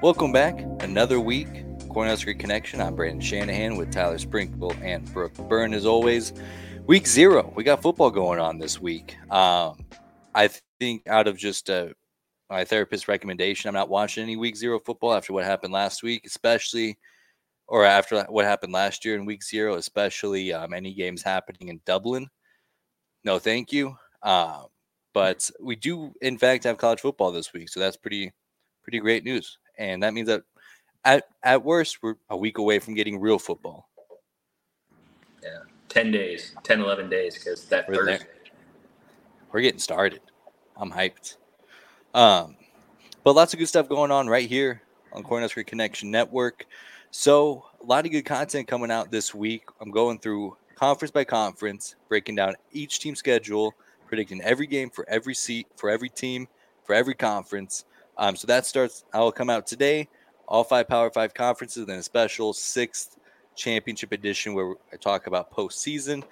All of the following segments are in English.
Welcome back. Another week. Cornhusker Connection. I'm Brandon Shanahan with Tyler Spinkel and Brooke Byrne as always. Week zero. We got football going on this week. Um, I think out of just uh, my therapist's recommendation, I'm not watching any week zero football after what happened last week, especially or after what happened last year in week zero, especially um, any games happening in Dublin. No, thank you. Um, but we do, in fact, have college football this week, so that's pretty, pretty great news. And that means that at at worst, we're a week away from getting real football. Yeah, ten days, 10, 11 days, because that We're Thursday. there. We're getting started. I'm hyped. Um, but lots of good stuff going on right here on Cornhusker Connection Network. So a lot of good content coming out this week. I'm going through conference by conference, breaking down each team schedule, predicting every game for every seat, for every team, for every conference. Um, so that starts. I will come out today. All five Power Five conferences, then a special sixth championship edition where I talk about postseason.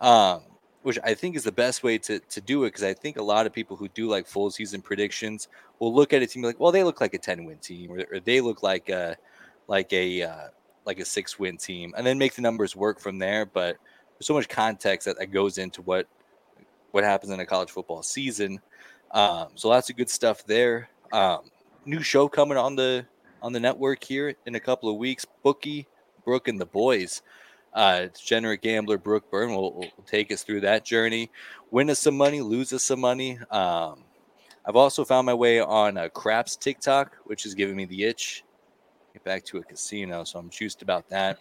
Um, which I think is the best way to, to do it because I think a lot of people who do like full season predictions will look at a team like, well, they look like a 10 win team or, or they look like a like a uh, like a six win team and then make the numbers work from there. But there's so much context that, that goes into what what happens in a college football season. Um, so lots of good stuff there. Um, new show coming on the on the network here in a couple of weeks. Bookie, Brooke, and the boys uh, degenerate gambler Brooke Byrne will, will take us through that journey. Win us some money, lose us some money. Um, I've also found my way on uh, Craps TikTok, which is giving me the itch. Get back to a casino, so I'm juiced about that.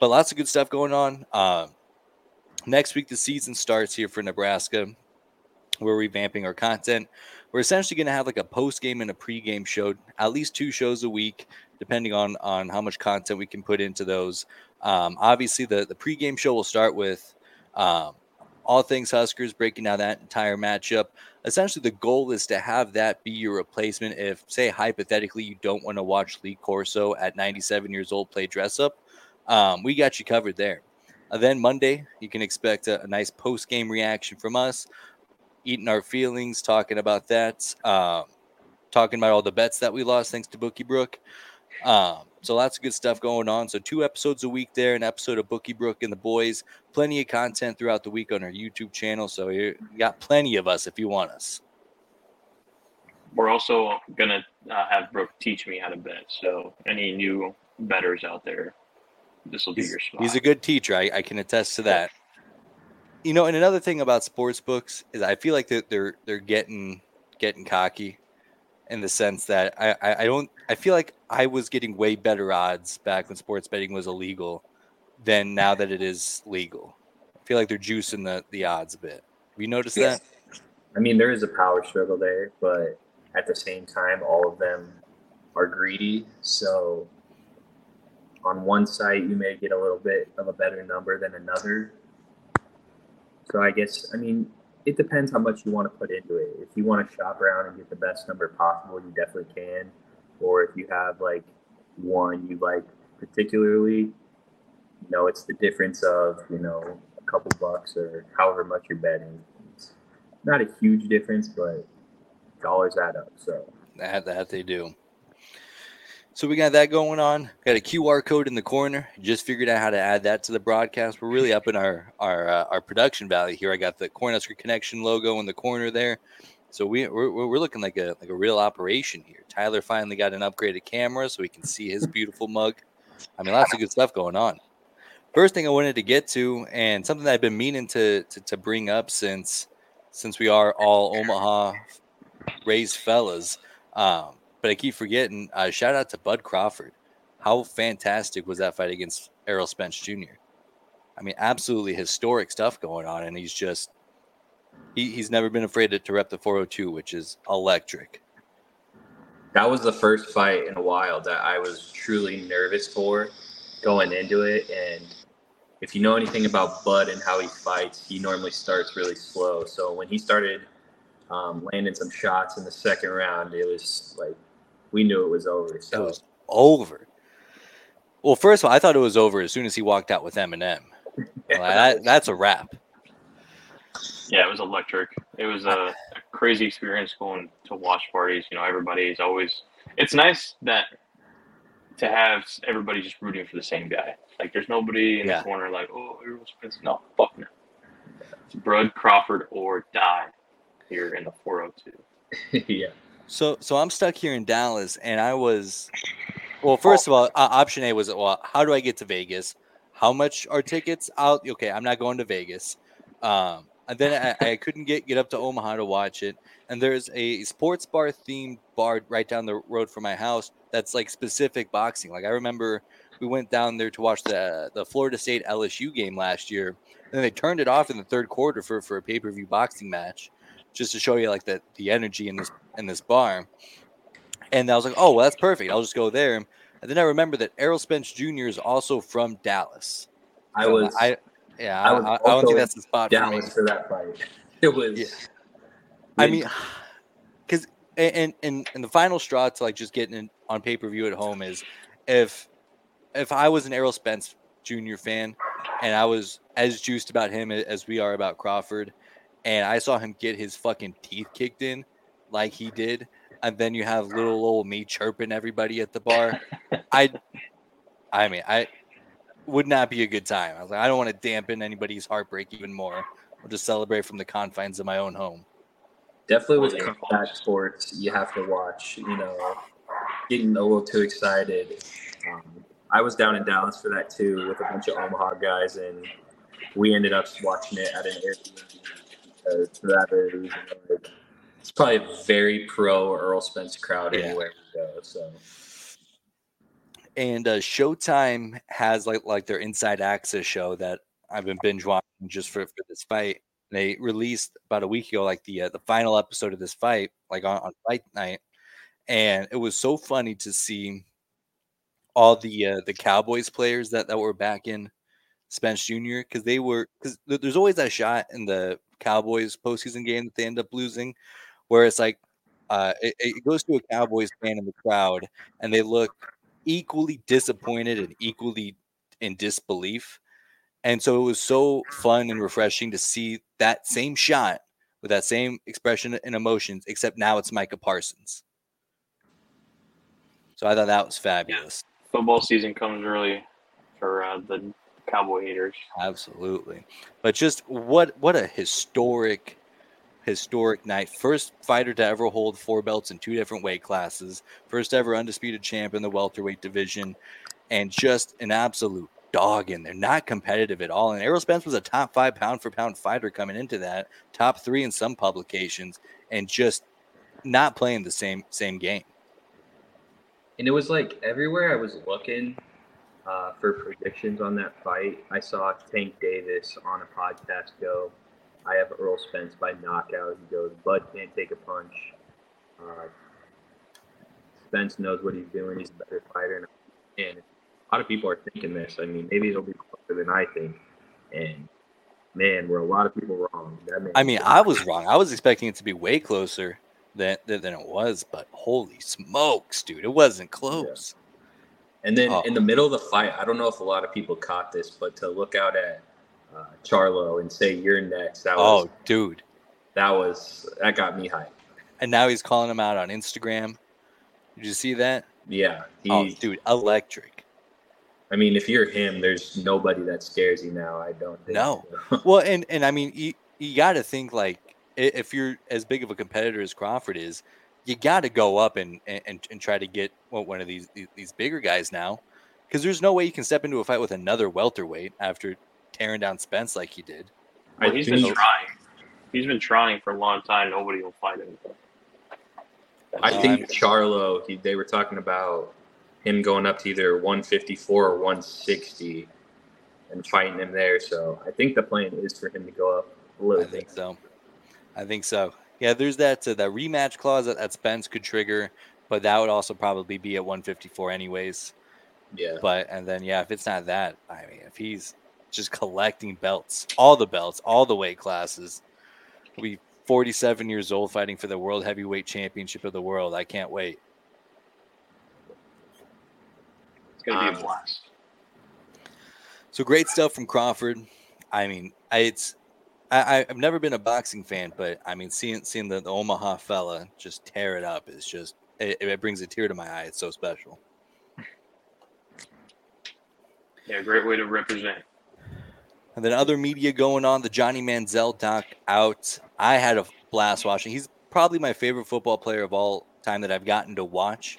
But lots of good stuff going on. Um, next week, the season starts here for Nebraska. We're revamping our content. We're essentially going to have like a post game and a pre game show, at least two shows a week, depending on on how much content we can put into those. Um, obviously, the the pre game show will start with um, all things Huskers, breaking down that entire matchup. Essentially, the goal is to have that be your replacement. If, say, hypothetically, you don't want to watch Lee Corso at 97 years old play dress up, um, we got you covered there. Then Monday, you can expect a, a nice post game reaction from us, eating our feelings, talking about that, um, talking about all the bets that we lost thanks to Bookie Brook. Um, so lots of good stuff going on. So two episodes a week there, an episode of Bookie Brook and the boys. Plenty of content throughout the week on our YouTube channel. So you got plenty of us if you want us. We're also gonna uh, have Brooke teach me how to bet. So any new betters out there, this will be He's, your spot. he's a good teacher. I, I can attest to that. You know, and another thing about sports books is I feel like they're they're, they're getting getting cocky in the sense that I, I, I don't I feel like I was getting way better odds back when sports betting was illegal than now that it is legal. I feel like they're juicing the, the odds a bit. Have you noticed that? I mean, there is a power struggle there, but at the same time, all of them are greedy. So on one site, you may get a little bit of a better number than another. So I guess, I mean, it depends how much you want to put into it. If you want to shop around and get the best number possible, you definitely can. Or if you have like one you like particularly, you know, it's the difference of, you know, a couple bucks or however much you're betting. It's not a huge difference, but dollars add up. So That that they do. So we got that going on. Got a QR code in the corner. Just figured out how to add that to the broadcast. We're really up in our our uh, our production value here. I got the Cornhusker Connection logo in the corner there. So we we're, we're looking like a like a real operation here. Tyler finally got an upgraded camera so we can see his beautiful mug. I mean, lots of good stuff going on. First thing I wanted to get to, and something that I've been meaning to to, to bring up since since we are all Omaha raised fellas. Um, but I keep forgetting. Uh, shout out to Bud Crawford. How fantastic was that fight against Errol Spence Jr.? I mean, absolutely historic stuff going on, and he's just he, he's never been afraid to, to rep the 402, which is electric. that was the first fight in a while that I was truly nervous for going into it. And if you know anything about Bud and how he fights, he normally starts really slow. So when he started um, landing some shots in the second round, it was like we knew it was over. It was over. Well, first of all, I thought it was over as soon as he walked out with Eminem. Well, that, that's a wrap. Yeah, it was electric. It was a, a crazy experience going to watch parties. You know, everybody's always it's nice that to have everybody just rooting for the same guy. Like, there's nobody in Yeah. the corner like, oh, Errol Spence. No, fuck no. It's Bud Crawford or die here in the 402. yeah. So so I'm stuck here in Dallas, and I was, well, first of all, uh, option A was well, how do I get to Vegas? How much are tickets? I'll okay, I'm not going to Vegas. Um, and then I, I couldn't get get up to Omaha to watch it. And there's a sports bar themed bar right down the road from my house that's like specific boxing. Like I remember we went down there to watch the the Florida State LSU game last year, and they turned it off in the third quarter for for a pay per view boxing match, just to show you like the the energy in this in this bar. And I was like, oh, well, that's perfect. I'll just go there. And then I remember that Errol Spence Jr. is also from Dallas. I So was I, yeah, I I, was I, don't think that's the spot for me. Dallas for that fight. It was. Yeah. I mean, because and and and the final straw to like just getting it on pay per view at home is if if I was an Errol Spence Jr. fan and I was as juiced about him as we are about Crawford, and I saw him get his fucking teeth kicked in like he did, and then you have little old me chirping everybody at the bar, I, I mean, I would not be a good time. I was like, I don't want to dampen anybody's heartbreak even more. I'll just celebrate from the confines of my own home. definitely with Or contact sports, you have to watch. You know, getting a little too excited. Um, I was down in Dallas for that too, with a bunch of Omaha guys, and we ended up watching it at an Airbnb because for that very reason. Like, it's probably a very pro Errol Spence crowd Yeah. anywhere we go. So and uh, Showtime has like like their Inside Access show that I've been binge watching just for, for this fight. They released about a week ago, like the uh, the final episode of this fight, like on, on fight night, and it was so funny to see all the uh, the Cowboys players that that were back in Spence Jr. because they were because there's always that shot in the Cowboys postseason game that they end up losing, where it's like uh, it, it goes to a Cowboys fan in the crowd and they look equally disappointed and equally in disbelief. And so it was so fun and refreshing to see that same shot with that same expression and emotions, except now it's Micah Parsons. So I thought that was fabulous. Football season comes early for uh, the Cowboy haters. Absolutely. But just what what a historic historic night. First fighter to ever hold four belts in two different weight classes. First ever undisputed champ in the welterweight division and just an absolute dog in there. Not competitive at all. And Errol Spence was a top 5 pound for pound fighter coming into that, top 3 in some publications and just not playing the same same game. And it was like everywhere I was looking uh, for predictions on that fight, I saw Tank Davis on a podcast go, I have Errol Spence by knockout. He goes, Bud can't take a punch. Uh, Spence knows what he's doing. He's a better fighter. And a lot of people are thinking this. I mean, maybe it'll be closer than I think. And man, were a lot of people wrong. That I mean, I was wrong. I was expecting it to be way closer than than, than it was, but holy smokes, dude, it wasn't close. And then Oh. in the middle of the fight, I don't know if a lot of people caught this, but to look out at uh, Charlo and say you're next, that was Oh, dude. that was that got me hyped. And now he's calling him out on Instagram. Did you see that? Yeah, he. Oh, dude, electric. I mean, if you're him, there's nobody that scares you now. I don't think. No. so. Well, and and I mean, you, you got to think like if you're as big of a competitor as Crawford is, you got to go up and, and and try to get one one of these these- these bigger guys now, because there's no way you can step into a fight with another welterweight after tearing down Spence like he did. Well, I he's been think- trying. He's been trying for a long time. Nobody will fight him. I think Charlo. He, they were talking about him going up to either 154 or 160 and fighting him there. So I think the plan is for him to go up a I little think bit. so. I think so. Yeah, there's that uh, that rematch clause that, that Spence could trigger, but that would also probably be at 154 anyways. Yeah. But and then yeah, if it's not that, I mean, if he's just collecting belts, all the belts, all the weight classes, be 47 years old fighting for the World Heavyweight Championship of the world. I can't wait. It's gonna be Um, a blast. So great stuff from Crawford. I mean, I, it's I, I've never been a boxing fan, but I mean, seeing seeing the, the Omaha fella just tear it up is just it, it brings a tear to my eye. It's so special. Yeah, great way to represent. And then other media going on, the Johnny Manziel doc out. I had a blast watching. He's probably my favorite football player of all time that I've gotten to watch.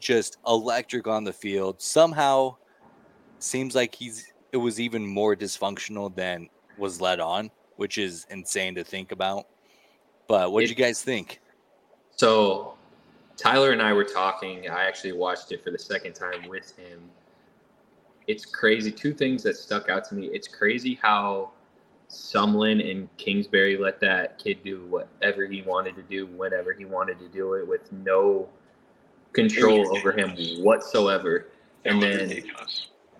Just electric on the field. Somehow seems like he's it was even more dysfunctional than was led on, which is insane to think about. But what did you guys think? So Tyler and I were talking. I actually watched it for the second time with him. It's crazy. Two things that stuck out to me. It's crazy how Sumlin and Kingsbury let that kid do whatever he wanted to do whenever he wanted to do it with no control over him whatsoever. And then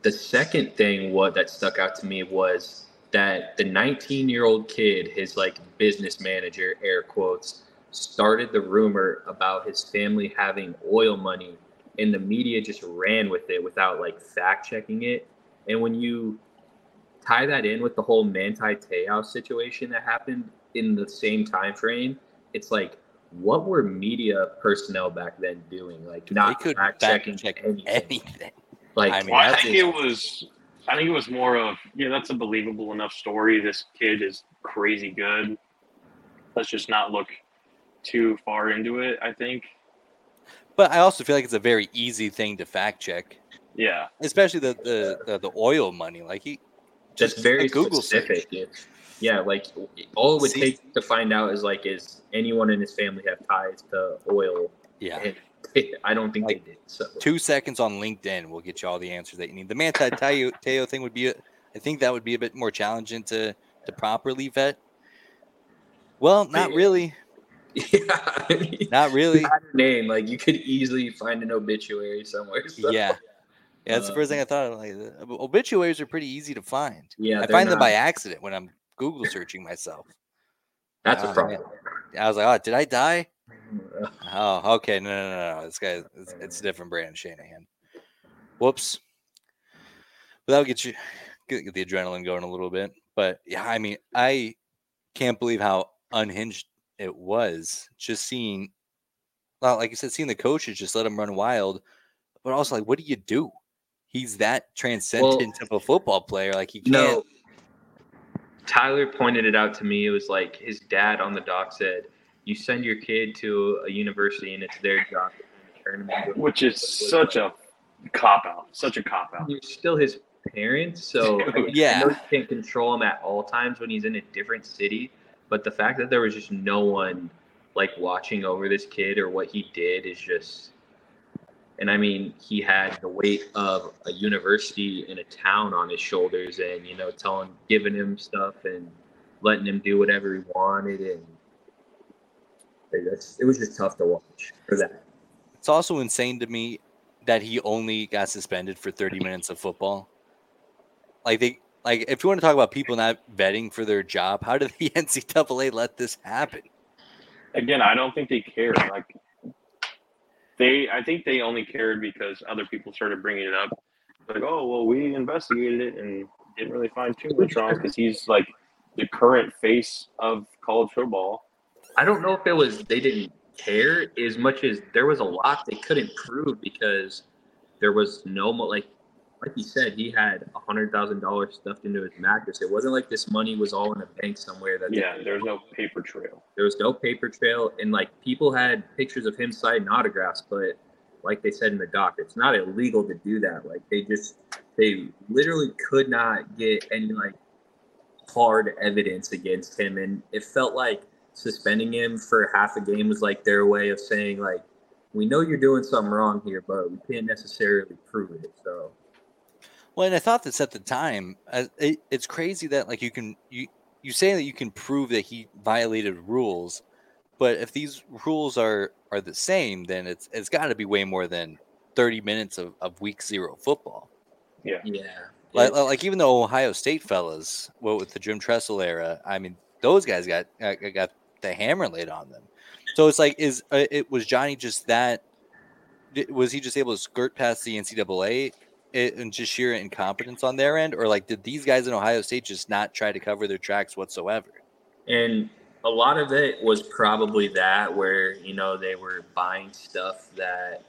the second thing what that stuck out to me was that the 19 year old kid his like business manager air quotes started the rumor about his family having oil money and the media just ran with it without like fact checking it and when you tie that in with the whole manti te'o situation that happened in the same time frame it's like what were media personnel back then doing like not fact fact checking anything anything. like I mean, I think it. it was. I think it was more of yeah, that's a believable enough story. This kid is crazy good. Let's just not look too far into it. I think. But I also feel like it's a very easy thing to fact check, Yeah, especially the the the, the oil money. Like he That's just very Google specific. Yeah. Yeah, like all it would See- take to find out is like, is anyone in his family have ties to oil? Yeah. And I don't think Like, they did. So two seconds on LinkedIn will get you all the answers that you need. The Manti Teo Teo thing would be, a, I think that would be a bit more challenging to to properly vet. Well, not really, yeah, I mean, not really. had name like you could easily find an obituary somewhere. So. Yeah, yeah. That's the first thing I thought. of. Like obituaries are pretty easy to find. yeah. I find them by accident when I'm Google searching myself. That's Oh, a um, problem. I was like, oh, did I die? Oh, okay. No, no, no, no. This guy, it's, it's a different brand Shanahan. Whoops. But that'll get you get, the adrenaline going a little bit. But yeah, I mean, I can't believe how unhinged it was. Just seeing, well, like you said, seeing the coaches just let him run wild. But also, like, what do you do? He's that transcendent of a football player. Like, he can't. No. Tyler pointed it out to me. It was like his dad on the dock said, "You send your kid to a university, and it's their job to turn them into." a which is such a cop out. Such a cop out. You're still his parents, so I Yeah. I you can't control him at all times when he's in a different city. But the fact that there was just no one like watching over this kid or what he did is just. And I mean, he had the weight of a university in a town on his shoulders, and you know, telling, giving him stuff, and letting him do whatever he wanted, and it was- it was just tough to watch for that. It's also insane to me that he only got suspended for 30 minutes of football. Like they like if you want to talk about people not vetting for their job, how did the NCAA let this happen? Again, I don't think they care. Like they, I think they only cared because other people started bringing it up. Like, oh well, we investigated it and didn't really find too much wrong because he's like the current face of college football. I don't know if it was they didn't care as much as there was a lot they couldn't prove because there was no mo- like like he said he had a hundred thousand dollars stuffed into his mattress. It wasn't like this money was all in a bank somewhere. That Yeah, there's no paper trail. there was no paper trail, and like people had pictures of him signing autographs, but like they said in the doc, it's not illegal to do that. Like they just they literally could not get any like hard evidence against him, and it felt like suspending him for half a game was like their way of saying like we know you're doing something wrong here, but we can't necessarily prove it. So Well, and I thought this at the time. It, it's crazy that like you can you you say that you can prove that he violated rules, but if these rules are are the same, then it's it's got to be way more than 30 minutes of, of week zero football. yeah, yeah. Like, like even the Ohio State fellas, well, with the Jim Tressel era, I mean, those guys got got, got the hammer laid on them. So it's like, is uh, it was Johnny just that? Was he just able to skirt past the NCAA and just sheer incompetence on their end, or like did these guys in Ohio State just not try to cover their tracks whatsoever? And a lot of it was probably that where you know they were buying stuff that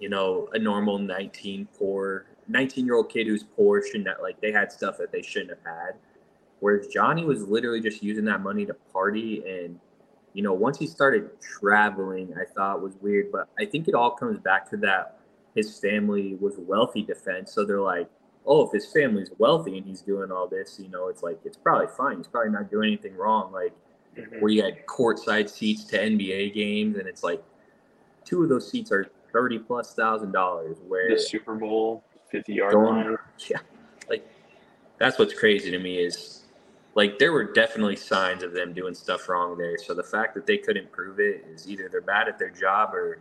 you know a normal 19 poor 19 year old kid who's poor shouldn't have, like they had stuff that they shouldn't have had whereas johnny was literally just using that money to party and you know once he started traveling i thought was weird but i think it all comes back to that his family was wealthy defense so they're like oh, if his family's wealthy and he's doing all this, you know, it's like it's probably fine. He's probably not doing anything wrong. Like mm-hmm. where you had courtside seats to NBA games, and it's like two of those seats are thirty plus thousand dollars. Where the Super Bowl fifty yard line, yeah, like that's what's crazy to me is like there were definitely signs of them doing stuff wrong there. So the fact that they couldn't prove it is either they're bad at their job or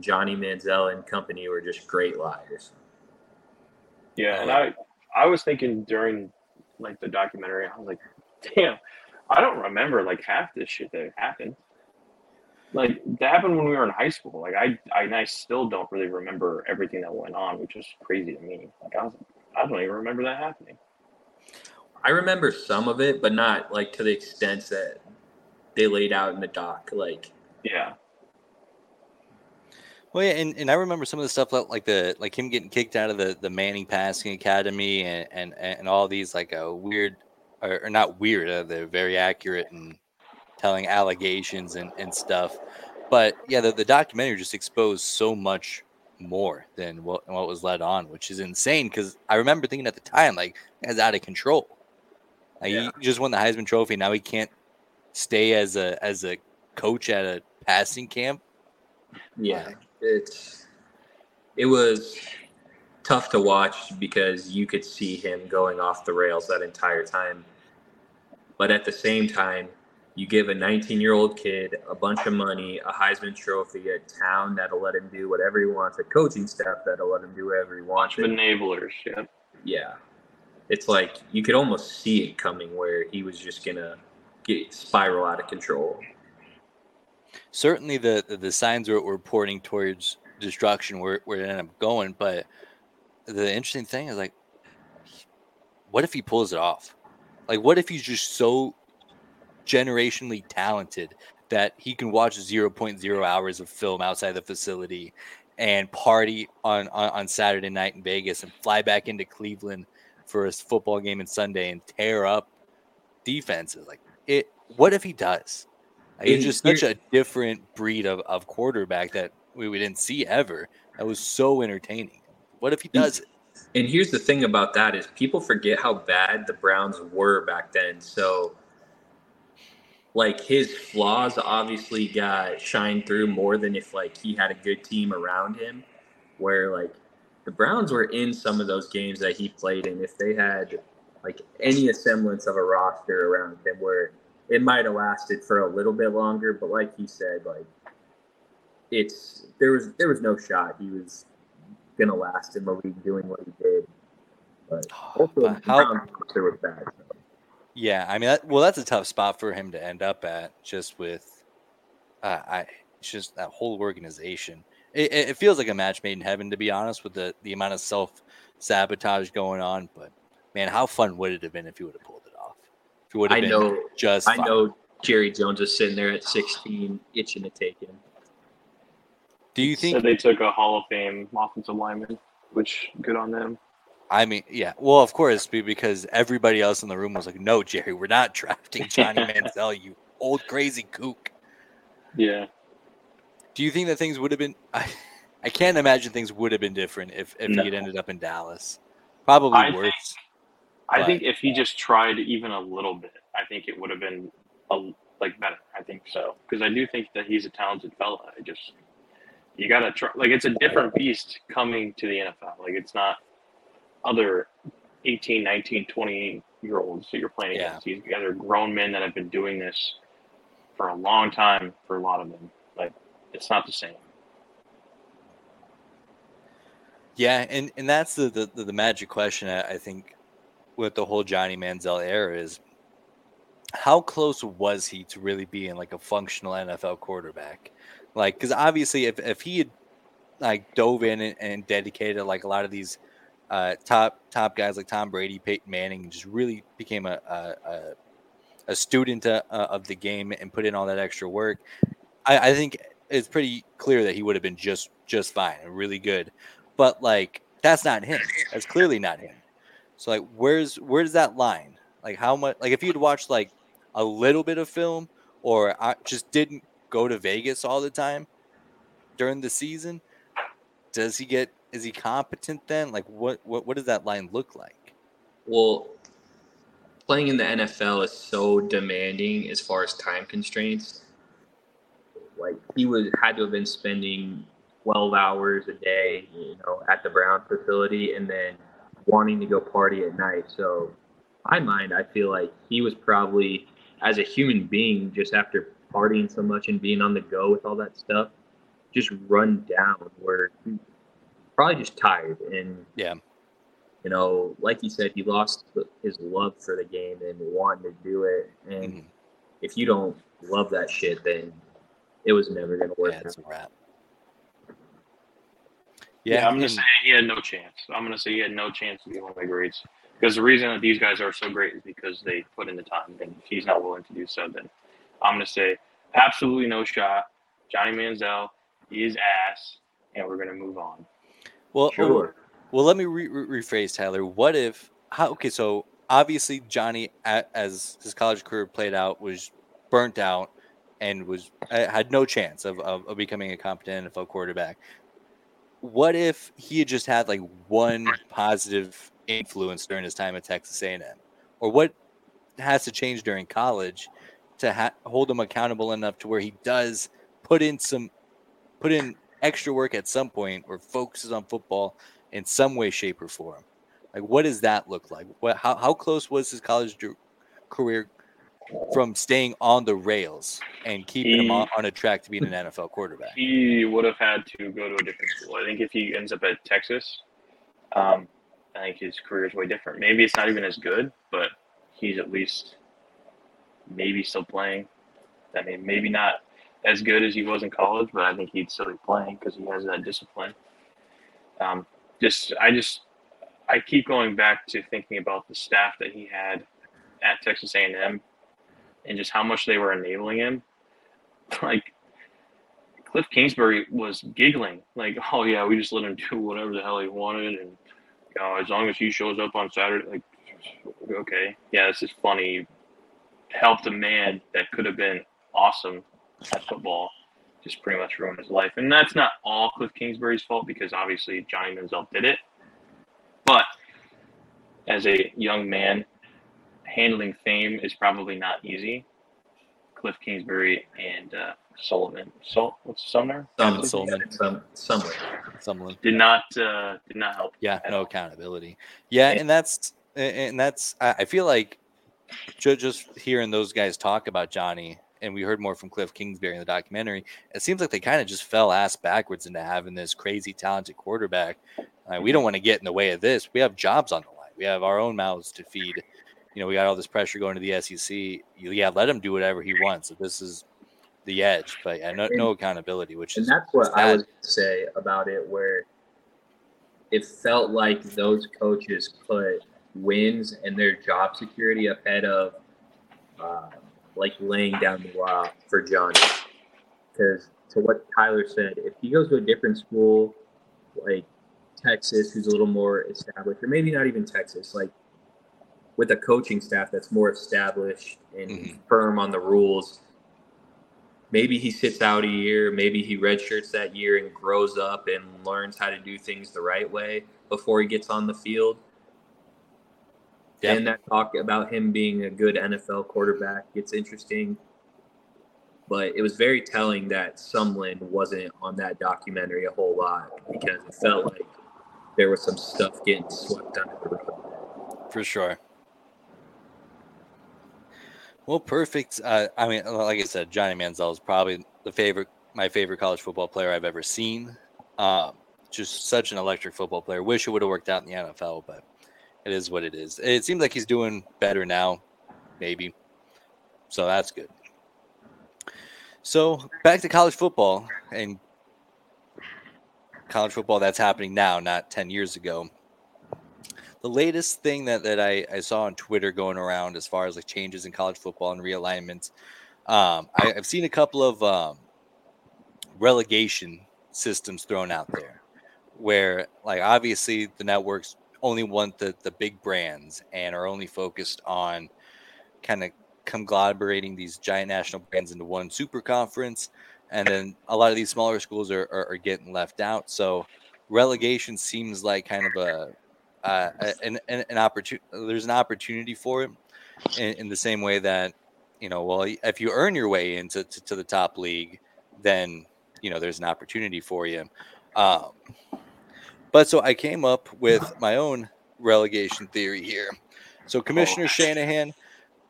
Johnny Manziel and company were just great liars. Yeah, and I I was thinking during like the documentary, I was like, damn, I don't remember like half this shit that happened. Like that happened when we were in high school. Like I I, I still don't really remember everything that went on, which is crazy to me. Like I was I don't even remember that happening. I remember some of it, but not like to the extent that they laid out in the doc. Like yeah, well, yeah, and, and I remember some of the stuff like the like him getting kicked out of the, the Manning Passing Academy and and, and all these like a uh, weird or, or not weird, uh, they're very accurate and telling allegations and, and stuff. But yeah, the, the documentary just exposed so much more than what what was led on, which is insane. Because I remember thinking at the time, like, guy's out of control. Like, yeah. He just won the Heisman Trophy. Now he can't stay as a as a coach at a passing camp. Yeah, it's it was tough to watch because you could see him going off the rails that entire time. But at the same time, you give a 19 year old kid a bunch of money, a Heisman Trophy, a town that'll let him do whatever he wants, a coaching staff that'll let him do whatever he wants. Bunch of enablers, yeah. Yeah. It's like you could almost see it coming where he was just to get spiral out of control certainly the the, the signs were, were pointing towards destruction where, where it ended up going. But the interesting thing is like, what if he pulls it off? Like, what if he's just so generationally talented that he can watch 0.0 hours of film outside the facility and party on, on, on Saturday night in Vegas and fly back into Cleveland for his football game on Sunday and tear up defenses? Like, it. What if he does? He's just such a different breed of, of quarterback that we, we didn't see ever. That was so entertaining. What if he does it? And here's the thing about that is people forget how bad the Browns were back then. So like his flaws obviously got shined through more than if like he had a good team around him where like the Browns were in some of those games that he played in if they had like any semblance of a roster around him where it might have lasted for a little bit longer, but like he said, like it's there was there was no shot he was gonna last in the league doing what he did. But also, but how, was bad. So. Yeah, I mean, that, well, that's a tough spot for him to end up at, just with, uh, I it's just that whole organization. It, it feels like a match made in heaven, to be honest, with the the amount of self sabotage going on. But man, how fun would it have been if he would have pulled would have I been know, just. I know Jerry Jones is sitting there at 16, itching to take him. Do you think so they took a Hall of Fame offensive lineman, which good on them. I mean, yeah. Well, of course, because everybody else in the room was like, "No, Jerry, we're not drafting Johnny Manziel, you old crazy kook." Yeah. Do you think that things would have been? I, I can't imagine things would have been different if if no. he had ended up in Dallas. Probably I worse. Think, I think if he just tried even a little bit, I think it would have been a, like better. I think so because I do think that he's a talented fella. I just you gotta try. Like it's a different beast coming to the NFL. Like it's not other 18, 19, 20 year olds that you're playing yeah. against. These guys are grown men that have been doing this for a long time. For a lot of them, it's not the same. Yeah, and, and that's the, the, the magic question I think with the whole Johnny Manziel era is how close was he to really being like a functional NFL quarterback? Like, because obviously, if, if he had like dove in and, and dedicated like a lot of these uh, top top guys like Tom Brady, Peyton Manning, just really became a, a, a student uh, of the game and put in all that extra work, I, I think it's pretty clear that he would have been just just fine and really good. But like that's not him. That's clearly not him. So like where's where's that line? Like how much like if you'd watched like a little bit of film or I just didn't go to Vegas all the time during the season, does he get is he competent then? Like what what what does that line look like? Well, playing in the NFL is so demanding as far as time constraints. Like he was had to have been spending 12 hours a day, you know, at the Brown facility and then wanting to go party at night. So, my mind, I feel like he was probably, as a human being, just after partying so much and being on the go with all that stuff, just run down where probably just tired. And, yeah, you know, like you said, he lost his love for the game and wanting to do it. And mm-hmm. if you don't love that shit, then it was never going to work. Yeah, it's a wrap. Yeah, yeah I'm going to say he had no chance. I'm going to say he had no chance to be one of the greats. Because the reason that these guys are so great is because they put in the time. And if he's not willing to do so, then I'm going to say absolutely no shot. Johnny Manziel, is ass, and we're going to move on. Well, oh, sure. well, let me re- re- rephrase, Tyler. What if? How? Okay, so obviously Johnny, as his college career played out, was burnt out and was uh, had no chance of, of, of becoming a competent NFL quarterback what if he had just had like one positive influence during his time at Texas A&M, or what has to change during college to ha- hold him accountable enough to where he does put in some, put in extra work at some point, or focuses on football in some way, shape, or form. Like, what does that look like? What, how, how close was his college career from staying on the rails and keeping he, him on, on, a track to being an NFL quarterback? He would have had to go to a different school. I think if he ends up at Texas, um, I think his career is way different. Maybe it's not even as good, but he's at least maybe still playing. I mean, maybe not as good as he was in college, but I think he'd still be playing because he has that discipline. Um, just, I just, I keep going back to thinking about the staff that he had at Texas A&M and just how much they were enabling him. Like Cliff Kingsbury was giggling, like, "Oh yeah, we just let him do whatever the hell he wanted, and you know, as long as he shows up on Saturday, like, okay, yeah, this is funny." Helped a man that could have been awesome at football just pretty much ruin his life. And that's not all Cliff Kingsbury's fault because obviously Johnny Manziel did it. But as a young man handling fame is probably not easy. Cliff Kingsbury and uh, Sullivan, Sol, what's Sumner? Some, Sullivan, some, Sumner, Sumlin did not uh, did not help. Yeah, no all. accountability. Yeah, and that's and that's I feel like just hearing those guys talk about Johnny, and we heard more from Cliff Kingsbury in the documentary. It seems like they kind of just fell ass backwards into having this crazy talented quarterback. Uh, we don't want to get in the way of this. We have jobs on the line. We have our own mouths to feed you know, we got all this pressure going to the SEC. Yeah, let him do whatever he wants. So this is the edge, but yeah, no, no accountability, which and is that's what. I would say about it, where it felt like those coaches put wins and their job security ahead of uh, like laying down the law for Johnny. Because to what Tyler said, if he goes to a different school, like Texas, who's a little more established, or maybe not even Texas, like with a coaching staff that's more established and mm-hmm. firm on the rules. Maybe he sits out a year, maybe he redshirts that year and grows up and learns how to do things the right way before he gets on the field. And that talk about him being a good NFL quarterback gets interesting. But it was very telling that Sumlin wasn't on that documentary a whole lot because it felt like there was some stuff getting swept under the rug. For sure. Well, perfect. Uh, I mean, like I said, Johnny Manziel is probably the favorite, my favorite college football player I've ever seen. Um, just such an electric football player. Wish it would have worked out in the NFL, but it is what it is. It seems like he's doing better now, maybe. So that's good. So back to college football and college football that's happening now, not 10 years ago. The latest thing that, that I, I saw on Twitter going around as far as like changes in college football and realignments, um, I, have seen a couple of um, relegation systems thrown out there where like obviously the networks only want the, the big brands and are only focused on kind of conglomerating these giant national brands into one super conference and then a lot of these smaller schools are, are, are getting left out. So relegation seems like kind of a uh, an, an, an opportunity there's an opportunity for it in, in, the same way that you know well if you earn your way into to, to the top league then you know there's an opportunity for you. Um, but so i came up with my own relegation theory here. So commissioner shanahan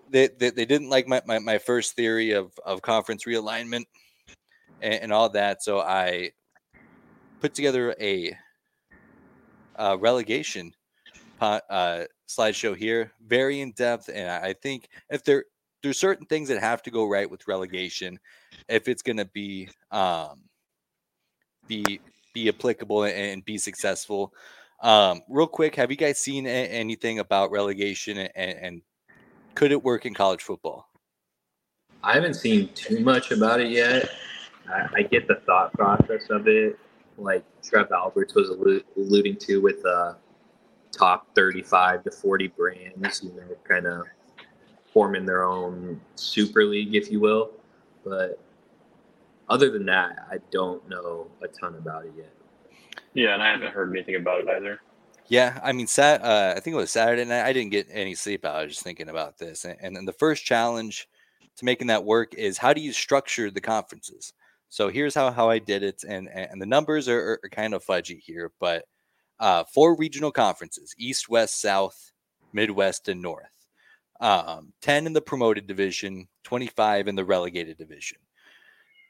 they, they, they didn't like my, my, my, first theory of, of conference realignment and, and all that so i put together a, a relegation uh, slideshow here, very in depth, and I think if there there's certain things that have to go right with relegation, if it's going to be um, be be applicable and be successful. Um, real quick, have you guys seen a- anything about relegation and, and could it work in college football? I haven't seen too much about it yet. I, I get the thought process of it, like Trev Alberts was alluding to with uh, top 35 to 40 brands, you know, kind of forming their own super league, if you will. But other than that, I don't know a ton about it yet. Yeah, and I haven't heard anything about it either. Yeah, I mean, sat. Uh, I think it was Saturday night. I didn't get any sleep. I was just thinking about this, and, and then the first challenge to making that work is how do you structure the conferences? So here's how, how I did it, and and the numbers are, are kind of fudgy here, but uh, four regional conferences: East, West, South, Midwest, and North. Um, Ten in the promoted division, twenty-five in the relegated division.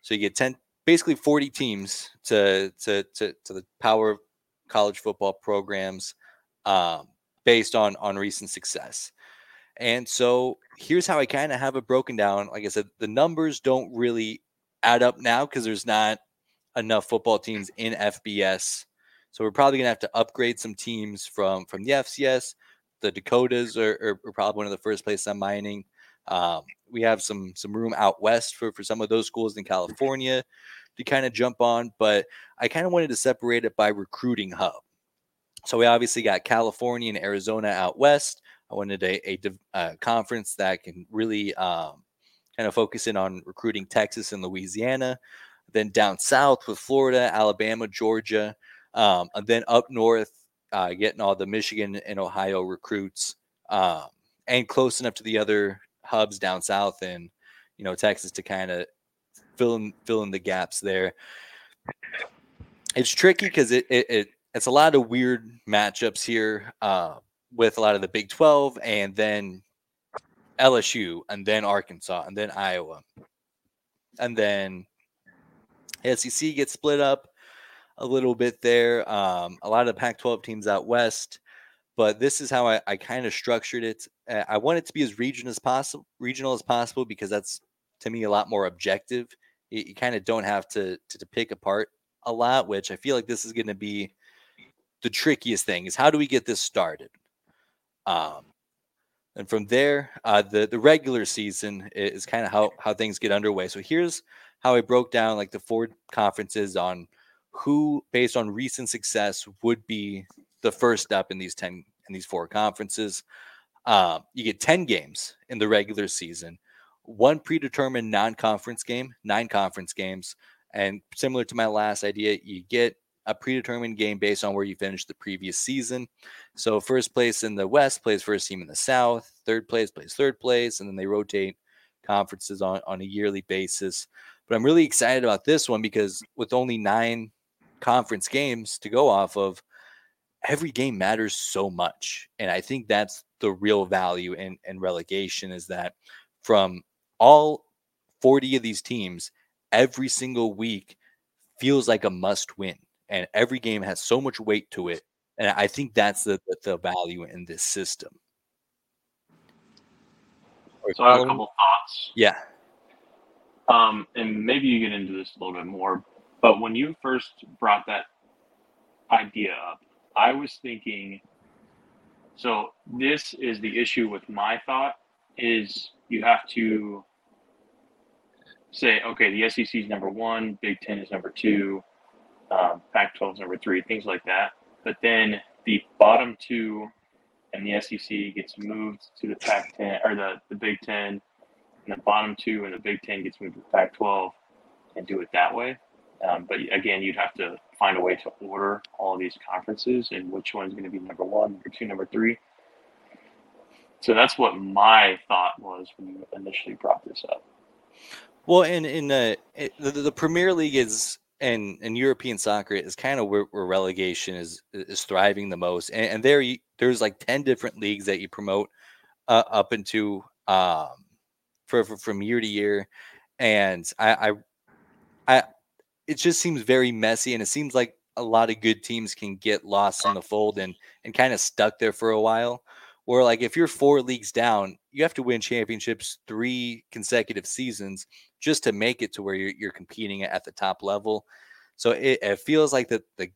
So you get ten, basically forty teams to to to, to the power of college football programs um, based on on recent success. And so here's how I kind of have it broken down. Like I said, the numbers don't really add up now because there's not enough football teams in FBS. So we're probably gonna have to upgrade some teams from from the FCS. The Dakotas are, are, are probably one of the first places I'm mining. Um, we have some some room out west for for some of those schools in California to kind of jump on, but I kind of wanted to separate it by recruiting hub. So we obviously got California and Arizona out west. I wanted a, a, a conference that can really um, kind of focus in on recruiting Texas and Louisiana. Then down south with Florida, Alabama, Georgia, um, and then up north, uh, getting all the Michigan and Ohio recruits, um, and close enough to the other hubs down south and you know Texas to kind of fill in fill in the gaps there. It's tricky because it, it, it it's a lot of weird matchups here uh, with a lot of the Big Twelve and then LSU, and then Arkansas, and then Iowa. And then SEC gets split up a little bit there. Um, a lot of the Pac 12 teams out west. But this is how I, I kind of structured it. Uh, I want it to be as regional as possible, regional as possible, because that's to me a lot more objective. You, you kind of don't have to, to, to pick apart a lot, which I feel like this is going to be the trickiest thing. Is how do we get this started? Um, and from there, uh, the the regular season is kind of how how things get underway. So here's how I broke down like the four conferences on who, based on recent success, would be the first up in these ten in these four conferences. Uh, you get ten games in the regular season, one predetermined non-conference game, nine conference games, and similar to my last idea, you get a predetermined game based on where you finished the previous season. So first place in the West plays first team in the South, third place plays third place, and then they rotate conferences on, on a yearly basis. But I'm really excited about this one because with only nine conference games to go off of, every game matters so much. And I think that's the real value in, in relegation is that from all 40 of these teams, every single week feels like a must win and every game has so much weight to it. And I think that's the, the, the value in this system. So I have a couple thoughts. Yeah. Um, and maybe you get into this a little bit more, but when you first brought that idea up, I was thinking So this is the issue with my thought is you have to say, okay, the SEC is number one, Big Ten is number two, um, Pac-12 is number three, things like that. But then the bottom two and the SEC gets moved to the Pac-10 or the, the Big Ten, and the bottom two and the Big Ten gets moved to the Pac-12, and do it that way. Um, but again, you'd have to find a way to order all of these conferences and which one's going to be number one, number two, number three. So that's what my thought was when you initially brought this up. Well, and in the, the the Premier League is and and European soccer is kind of where, where relegation is is thriving the most, and, and there you, there's like ten different leagues that you promote uh, up into um for, for from year to year, and I I it just seems very messy, and it seems like a lot of good teams can get lost in the fold and and kind of stuck there for a while. Or like if you're four leagues down, you have to win championships three consecutive seasons just to make it to where you're, you're competing at the top level. So it, it feels like that the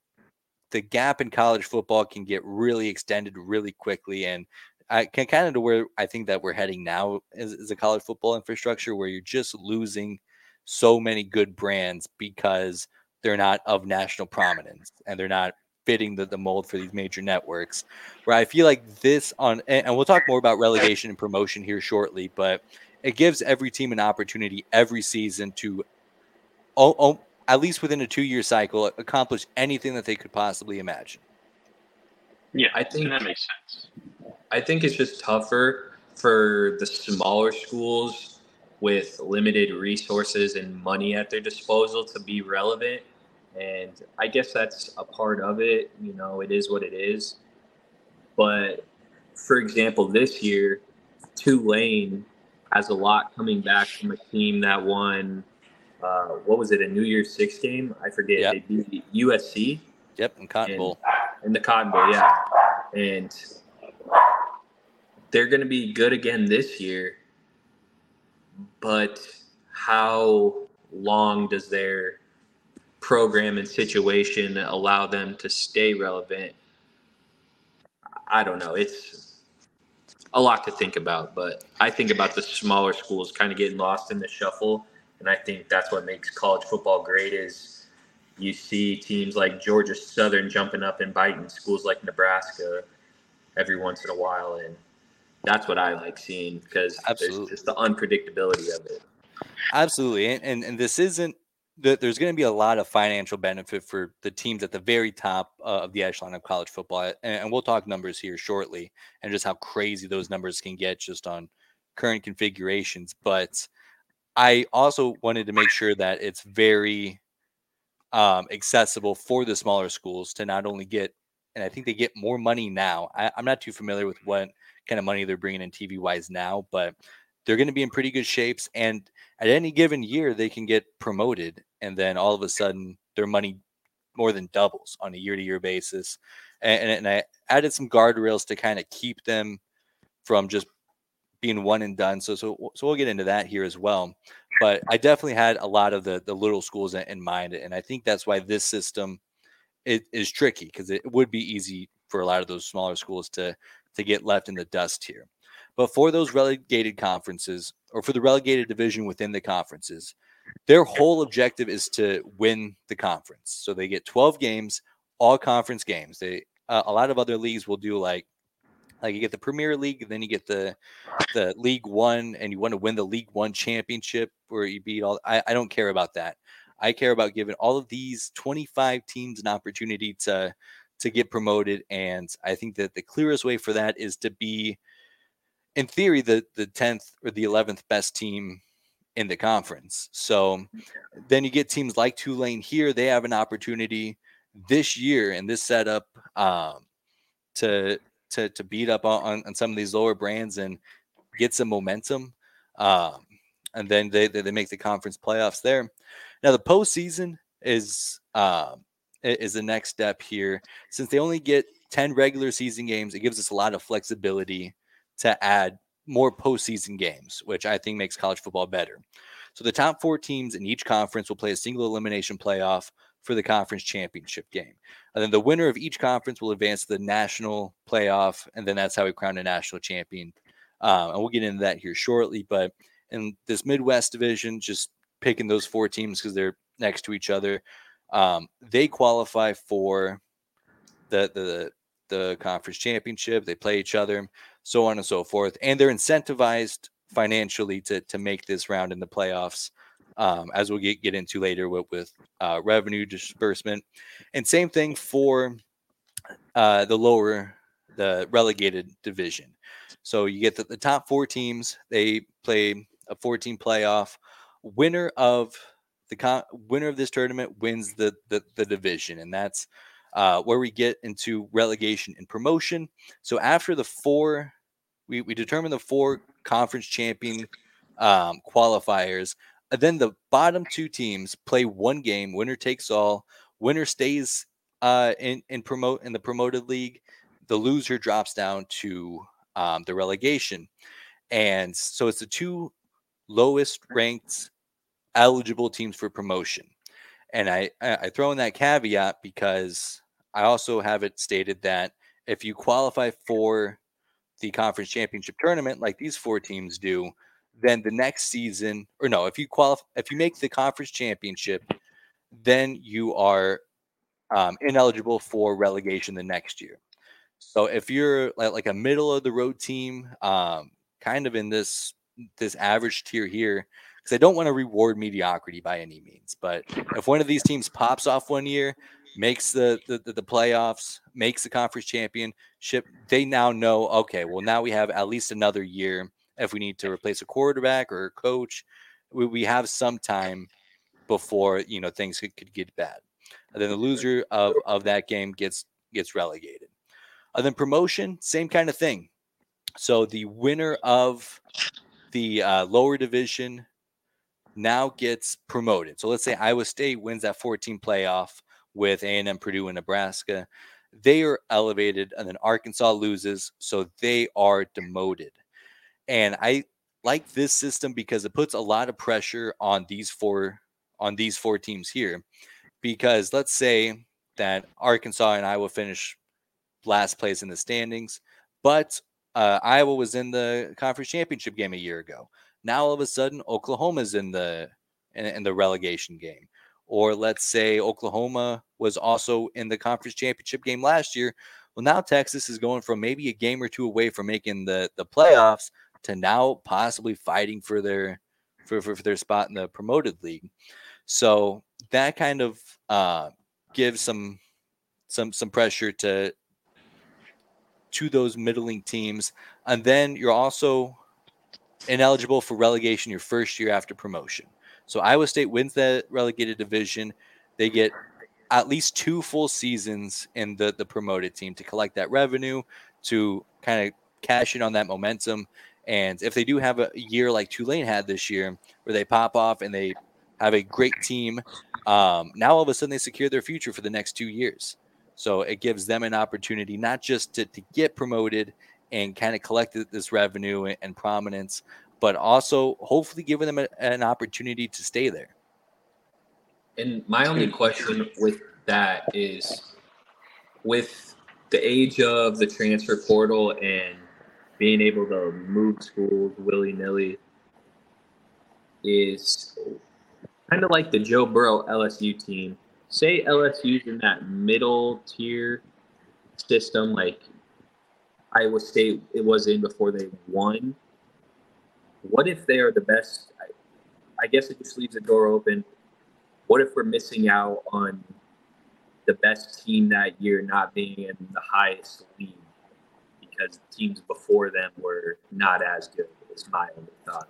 the gap in college football can get really extended really quickly, and I can kind of to where I think that we're heading now is, is a college football infrastructure where you're just losing so many good brands because they're not of national prominence and they're not fitting the, the mold for these major networks. Where I feel like this on, and, and we'll talk more about relegation and promotion here shortly, but it gives every team an opportunity every season to, oh, oh, at least within a two year cycle, accomplish anything that they could possibly imagine. Yeah, I think that makes sense. I think it's just tougher for the smaller schools with limited resources and money at their disposal to be relevant. And I guess that's a part of it. You know, it is what it is. But for example, this year, Tulane has a lot coming back from a team that won. Uh, what was it? A New Year's Six game? I forget. Yep. They beat USC. Yep, and Cotton And- Bowl. In the Cotton Bowl, yeah. And they're going to be good again this year. But how long does their program and situation allow them to stay relevant? I don't know. It's a lot to think about, but I think about the smaller schools kind of getting lost in the shuffle, and I think that's what makes college football great is you see teams like Georgia Southern jumping up and biting schools like Nebraska every once in a while, and that's what I like seeing because there's Absolutely. just the unpredictability of it. Absolutely, and and, and this isn't. the- There's going to be a lot of financial benefit for the teams at the very top uh, of the echelon of college football, and, and we'll talk numbers here shortly, and just how crazy those numbers can get just on current configurations. But I also wanted to make sure that it's very um, accessible for the smaller schools to not only get, and I think they get more money now. I, I'm not too familiar with what kind of money they're bringing in TV wise now, but they're going to be in pretty good shapes. And at any given year, they can get promoted, and then all of a sudden, their money more than doubles on a year to year basis. And, and, I added some guardrails to kind of keep them from just being one and done. So, so, so we'll get into that here as well. But I definitely had a lot of the the little schools in, in mind, and I think that's why this system is, is tricky because it would be easy for a lot of those smaller schools to to get left in the dust here. But for those relegated conferences or for the relegated division within the conferences, their whole objective is to win the conference. So they get 12 games, all conference games. They uh, a lot of other leagues will do like like you get the Premier League, then you get the the League One, and you want to win the League One championship where you beat all. I, I don't care about that. I care about giving all of these 25 teams an opportunity to to get promoted, and I think that the clearest way for that is to be, in theory, the the 10th or the 11th best team in the conference. So then you get teams like Tulane here; they have an opportunity this year in this setup um, to to to beat up on, on some of these lower brands and get some momentum. Um, and then they, they they make the conference playoffs there. Now the postseason is um, is the next step here. Since they only get ten regular season games, it gives us a lot of flexibility to add more postseason games, which I think makes college football better. So the top four teams in each conference will play a single elimination playoff for the conference championship game. And then the winner of each conference will advance to the national playoff, and then that's how we crown a national champion. Um, and we'll get into that here shortly. But in this Midwest division, just picking those four teams because they're next to each other, um, they qualify for the the the conference championship. They play each other, so on and so forth, and they're incentivized financially to to make this round in the playoffs um, as we'll get, get into later with, with uh, revenue disbursement. And same thing for uh, the lower, the relegated division. So you get the, the top four teams, they play a 14 playoff. Winner of the winner of this tournament wins the, the, the division. And that's uh, where we get into relegation and promotion. So after the four, we, we determine the four conference champion um, qualifiers. And then the bottom two teams play one game. Winner takes all. Winner stays uh, in in promote in the promoted league. The loser drops down to um, the relegation, and so it's the two lowest ranked eligible teams for promotion. And I I throw in that caveat because I also have it stated that if you qualify for the conference championship tournament like these four teams do, then the next season, or no, if you qualify, if you make the conference championship, then you are um, ineligible for relegation the next year. So if you're like, like a middle of the road team, um, kind of in this this average tier here, because I don't want to reward mediocrity by any means, but if one of these teams pops off one year, makes the the, the playoffs, makes the conference championship, they now know okay, well now we have at least another year if we need to replace a quarterback or a coach, we, we have some time before you know things could, could get bad. And then the loser of, of that game gets gets relegated. And then promotion, same kind of thing. So the winner of the uh, lower division now gets promoted. So let's say Iowa State wins that 14 playoff with A&M, Purdue, and Nebraska. They are elevated, and then Arkansas loses, so they are demoted. And I like this system because it puts a lot of pressure on these four on these four teams here. Because let's say that Arkansas and Iowa finish last place in the standings, but uh, Iowa was in the conference championship game a year ago. Now all of a sudden Oklahoma's in the in, in the relegation game. Or let's say Oklahoma was also in the conference championship game last year. Well, now Texas is going from maybe a game or two away from making the the playoffs to now possibly fighting for their for, for, for their spot in the promoted league. So that kind of uh, gives some some some pressure to to those middling teams, and then you're also ineligible for relegation your first year after promotion. So Iowa State wins that relegated division. They get at least two full seasons in the the promoted team to collect that revenue to kind of cash in on that momentum and if they do have a year like Tulane had this year, where they pop off and they have a great team, um, now all of a sudden they secure their future for the next two years. So it gives them an opportunity not just to, to get promoted and kind of collected this revenue and, and prominence, but also hopefully giving them a, an opportunity to stay there. And my only question with that is with the age of the transfer portal and being able to move schools willy nilly is kind of like the Joe Burrow LSU team. Say LSU's in that middle tier system, like Iowa State it was in before they won. What if they are the best? I, I guess it just leaves the door open. What if we're missing out on the best team that year not being in the highest league? because teams before them were not as good. Is my only thought,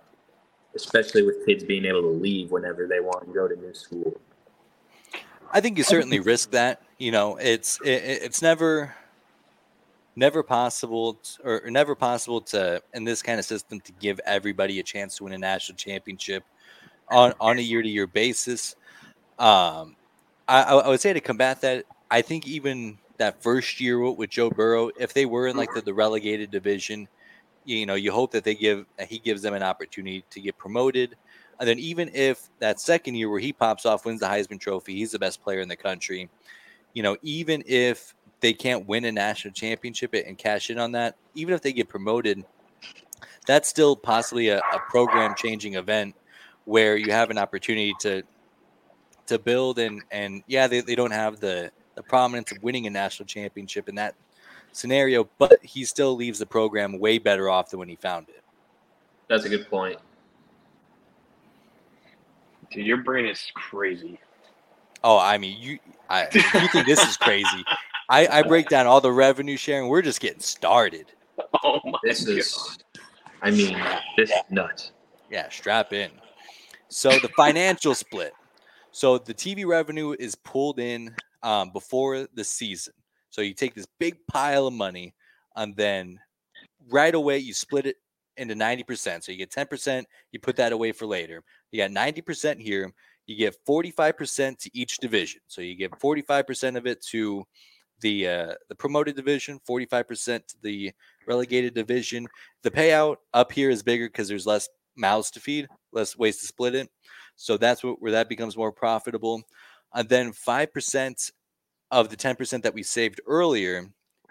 especially with kids being able to leave whenever they want to go to new school. I think you certainly risk that. You know, it's it, it's never never possible to, or never possible to in this kind of system to give everybody a chance to win a national championship on on a year to year basis. Um, I, I would say to combat that, I think even that first year with Joe Burrow, if they were in like the, the relegated division, you know, you hope that they give he gives them an opportunity to get promoted. And then even if that second year where he pops off, wins the Heisman Trophy, he's the best player in the country. You know, even if they can't win a national championship and cash in on that, even if they get promoted, that's still possibly a, a program changing event where you have an opportunity to to build and and yeah, they, they don't have the the prominence of winning a national championship in that scenario, but he still leaves the program way better off than when he found it. That's a good point. Dude, your brain is crazy. Oh, I mean, you I you think this is crazy. I, I break down all the revenue sharing. We're just getting started. Oh my This god. is, I mean, this is nuts. Yeah, strap in. So the financial split. So the TV revenue is pulled in um, before the season. So you take this big pile of money, and then right away you split it into ninety percent. So you get ten percent. You put that away for later. You got ninety percent here. You get forty-five percent to each division. So you give forty-five percent of it to the uh, the promoted division, forty-five percent to the relegated division. The payout up here is bigger because there's less mouths to feed, less ways to split it. So that's what, where that becomes more profitable. And then 5% of the 10% that we saved earlier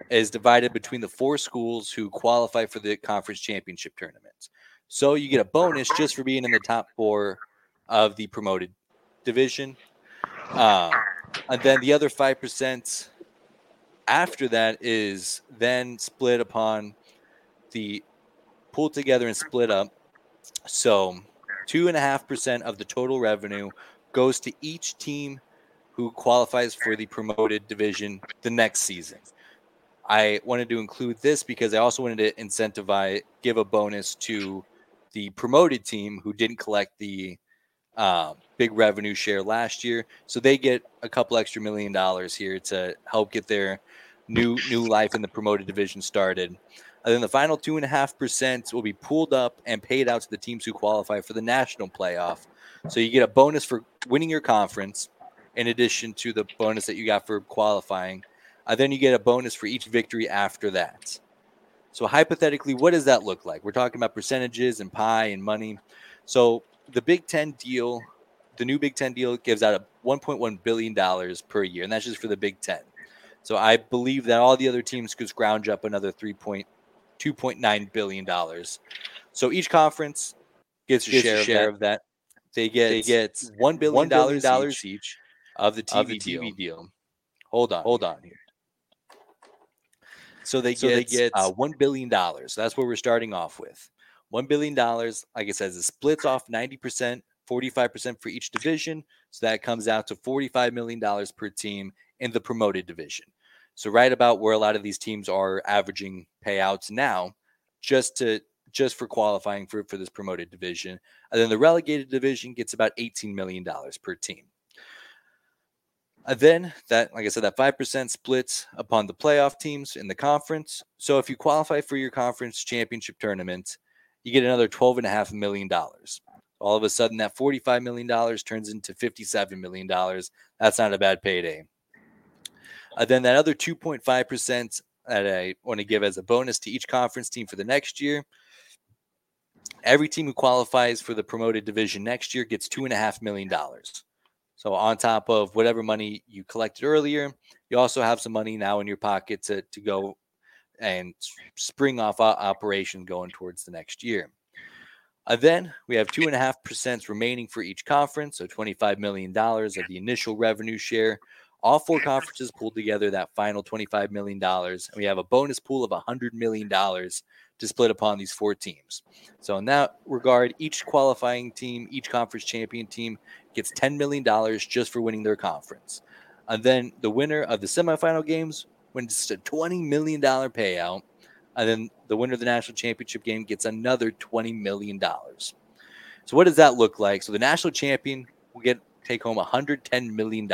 is divided between the four schools who qualify for the conference championship tournament. So you get a bonus just for being in the top four of the promoted division. Um, and then the other 5% after that is then split upon the pulled together and split up. So two and a half percent of the total revenue goes to each team who qualifies for the promoted division the next season. I wanted to include this because I also wanted to incentivize, give a bonus to the promoted team who didn't collect the um, big revenue share last year, so they get a couple extra million dollars here to help get their new new life in the promoted division started. And then the final two and a half percent will be pooled up and paid out to the teams who qualify for the national playoff. So you get a bonus for winning your conference, in addition to the bonus that you got for qualifying. Uh, then you get a bonus for each victory after that. So hypothetically, what does that look like? We're talking about percentages and pie and money. So the Big Ten deal, the new Big Ten deal, gives out a 1.1 billion dollars per year, and that's just for the Big Ten. So I believe that all the other teams could scrounge up another 3.2.9 billion dollars. So each conference gets a Gets a share, share of that. They get They get one billion dollars each of the TV, of the deal. TV deal. Hold on, Hold on here. So they So get, they get- uh, one billion dollars. That's what we're starting off with. One billion dollars, like I said, it splits off ninety percent, forty-five percent for each division. So that comes out to forty-five million dollars per team in the promoted division. So right about where a lot of these teams are averaging payouts now, just to just for qualifying for, for this promoted division. And then the relegated division gets about $18 million per team. Then that, like I said, that 5% splits upon the playoff teams in the conference. So if you qualify for your conference championship tournament, you get another $12.5 million. All of a sudden, that $45 million turns into $57 million. That's not a bad payday. Uh, then that other 2.5% that I want to give as a bonus to each conference team for the next year. Every team who qualifies for the promoted division next year gets two and a half million dollars. So on top of whatever money you collected earlier, you also have some money now in your pocket to, to go and spring off operation going towards the next year. Uh, then we have two and a half percent remaining for each conference, so twenty-five million dollars of the initial revenue share. All four conferences pulled together that final twenty-five million dollars, and we have a bonus pool of hundred million dollars to split upon these four teams. So in that regard, each qualifying team, each conference champion team gets $10 million just for winning their conference. And then the winner of the semifinal games wins a $20 million payout. And then the winner of the national championship game gets another $20 million. So what does that look like? So the national champion will get take home $110 million.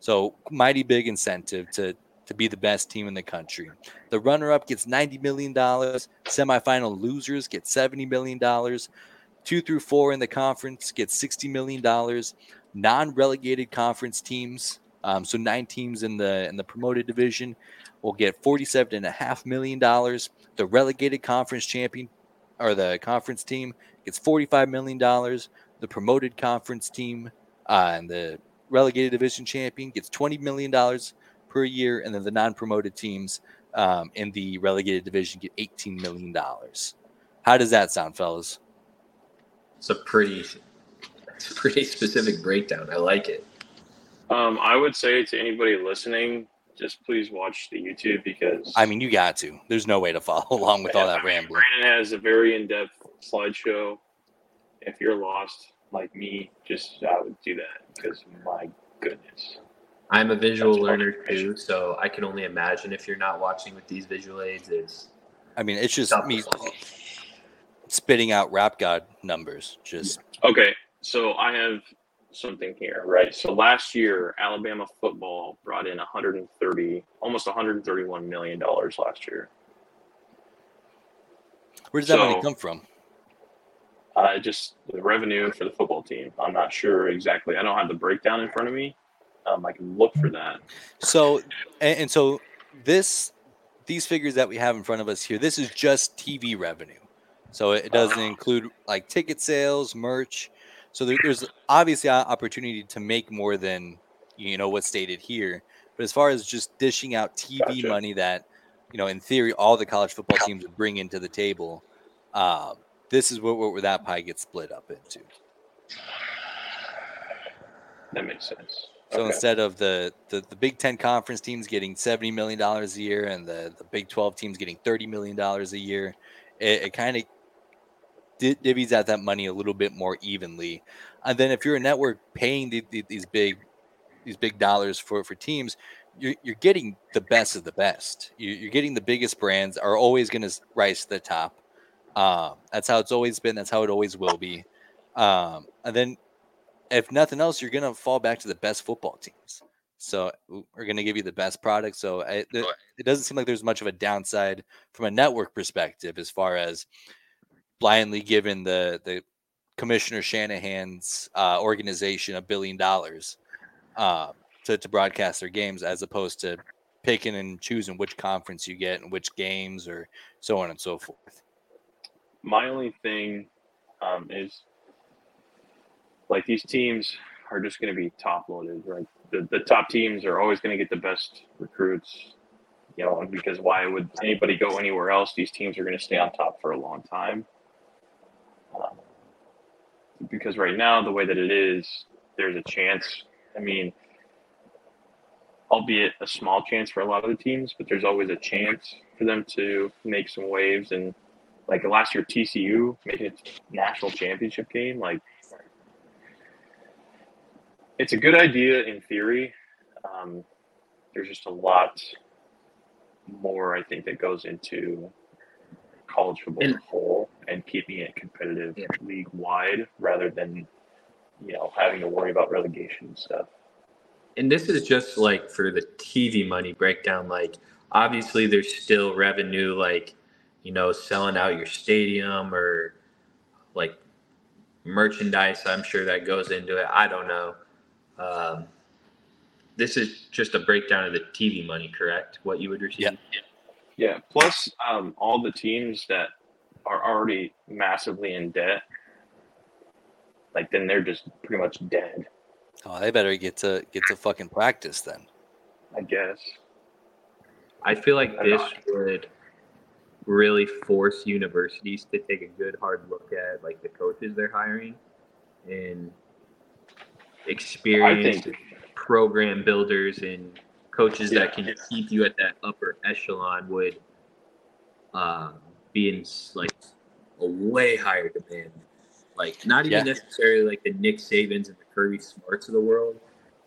So mighty big incentive to to be the best team in the country. The runner-up gets $90 million. Semifinal losers get $70 million. Two through four in the conference get $60 million. Non-relegated conference teams, um, so nine teams in the in the promoted division, will get forty-seven and a half million dollars. The relegated conference champion or the conference team gets $45 million. the promoted conference team uh, and the relegated division champion gets $20 million per year, and then the non promoted teams um, in the relegated division get $18 million. How does that sound, fellas? It's a pretty, it's a pretty specific breakdown. I like it. Um, I would say to anybody listening, just please watch the YouTube because I mean, you got to. There's no way to follow along with all that rambling. Brandon has a very in-depth slideshow. If you're lost like me, just I would do that because my goodness. I'm a visual That's learner too, so I can only imagine if you're not watching with these visual aids is I mean, it's just me spitting out rap god numbers. Just Okay, so I have something here, right? So last year, Alabama football brought in 130, almost 131 million dollars last year. where does that money come from? Uh, just the revenue for the football team. I'm not sure exactly. I don't have the breakdown in front of me. Um, I can look for that. So, and, and so this, these figures that we have in front of us here, this is just TV revenue. So it doesn't include like ticket sales, merch. So there, there's obviously opportunity to make more than you know what's stated here. But as far as just dishing out TV Gotcha. money that you know, in theory, all the college football teams would bring into the table, uh, this is what, where that pie gets split up into. That makes sense. So Okay. instead of the, the the Big Ten conference teams getting seventy million dollars a year and the, the Big Twelve teams getting thirty million dollars a year, it, it kind of divvies out that money a little bit more evenly. And then if you're a network paying the, the, these big these big dollars for for teams, you're you're getting the best of the best. You, you're getting the biggest brands are always going to rise to the top. Um, that's how it's always been. That's how it always will be. Um, and then if nothing else, you're gonna fall back to the best football teams. So we're gonna give you the best product. So I, th- it doesn't seem like there's much of a downside from a network perspective as far as blindly given the the Commissioner Shanahan's uh, organization a billion dollars uh, to to broadcast their games, as opposed to picking and choosing which conference you get and which games or so on and so forth. My only thing um, is like these teams are just going to be top loaded, right? The, the top teams are always going to get the best recruits, you know, because why would anybody go anywhere else? These teams are going to stay on top for a long time. Um, because right now, the way that it is, there's a chance. I mean, albeit a small chance for a lot of the teams, but there's always a chance for them to make some waves. And like last year, TCU making its national championship game, like it's a good idea in theory. Um, there's just a lot more, I think, that goes into college football And- whole and keeping it competitive Yeah. league wide rather than you know having to worry about relegation and stuff. and this is just like for the TV money breakdown. Like, obviously, there's still revenue, like, you know, selling out your stadium or like merchandise. I'm sure that goes into it. I don't know. Um, this is just a breakdown of the TV money, correct? What you would receive? Yeah. Yeah. Plus, um, all the teams that are already massively in debt, like then they're just pretty much dead. Oh, they better get to get to fucking practice then. I guess. I feel like this would really force universities to take a good hard look at like the coaches they're hiring and experienced program builders and coaches that can Yeah. keep you at that upper echelon would uh, be in like a way higher demand. Like not even Yeah. necessarily like the Nick Sabans and the Kirby Smarts of the world.